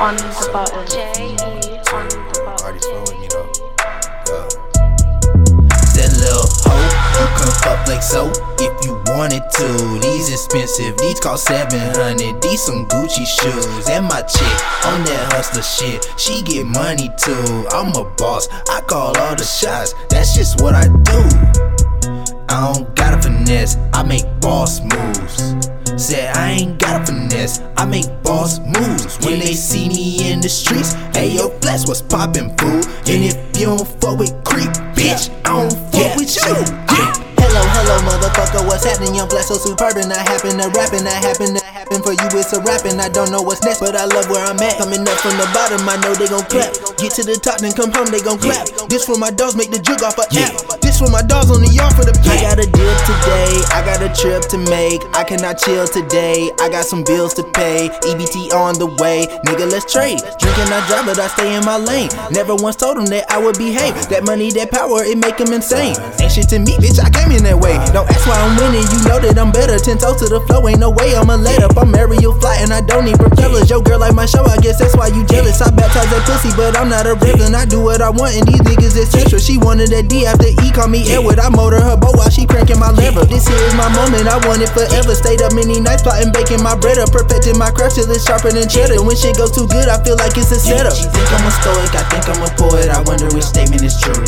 on the button. J E on the button. Already flow with me though. Yeah. That little hoe, you can fuck like so if you wanted to. These expensive, these cost 700. These some Gucci shoes. And my chick on that hustler shit, she get money too. I'm a boss, I call all the shots. That's just what I do. I don't gotta finesse, I make boss moves. Said I ain't got a finesse, I make boss moves. When they see me in the streets, hey yo, flex what's poppin', fool. And if you don't fuck with creep, bitch, I don't fuck with you. Yeah. Ah. Hello, hello, motherfucker, what's happening? Young Flexo Superb and I happen to rapping, I happen to happen for you, it's a rapping. I don't know what's next, but I love where I'm at. Coming up from the bottom, I know they gon' clap. Get to the top, then come home, they gon' clap. This for my dogs, make the jug off a app. This for my dogs on the yard for the I trip to make. I cannot chill today, I got some bills to pay. EBT on the way, nigga, let's trade. Drinking, I drive, but I stay in my lane. Never once told them that I would behave. That money, that power, it make them insane. Ain't shit to me, bitch, I came in that way. Don't ask why I'm winning, you know that I'm better. Ten toes to the flow, ain't no way I'ma let up. I'm aerial fly and I don't need propellers. Yo, girl, like my show, I guess that's why you jealous. I baptize that pussy, but I'm not a reverend. I do what I want, and these niggas essential. She wanted that D after E, call me Edward. I motor her boat while she cranking my lever. This here is my moment, I want it forever. Stayed up many nights plotting, baking my bread up, perfecting my craft till it's sharper than cheddar. When shit goes too good, I feel like it's a setup. She think I'm a stoic, I think I'm a poet. I wonder which statement is true.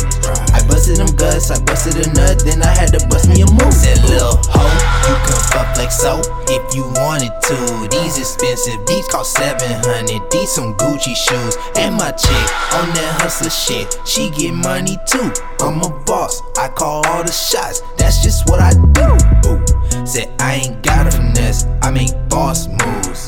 I busted them guts, I busted a nut, then I had to bust me a move. Said little hoe, you can fuck like so if you wanted to. These expensive, these cost 700. These some Gucci shoes. And my chick on that hustler shit, she get money too. I'm a boss, I call all the shots. That's just what I do. Ooh. Said I ain't got a finesse, I make boss moves.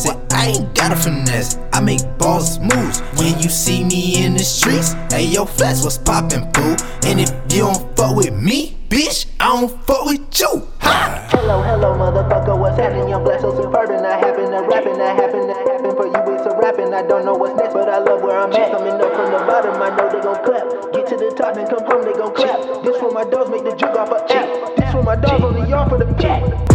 Say I ain't got a finesse, I make boss moves. When you see me in the streets, hey yo, flex what's poppin', fool. And if you don't fuck with me, bitch, I don't fuck with you. Ha! Hello, hello, motherfucker, what's happening? Young Flexo Superb and I happen to rapping, I happen to happen for you, it's a rapping. I don't know what's next, but I love where I'm at. Coming up from the bottom, I know they gon' clap. Get to the top, then come home, they gon' clap. This for my dogs, make the jug off a This my dogs on the yard for the pack.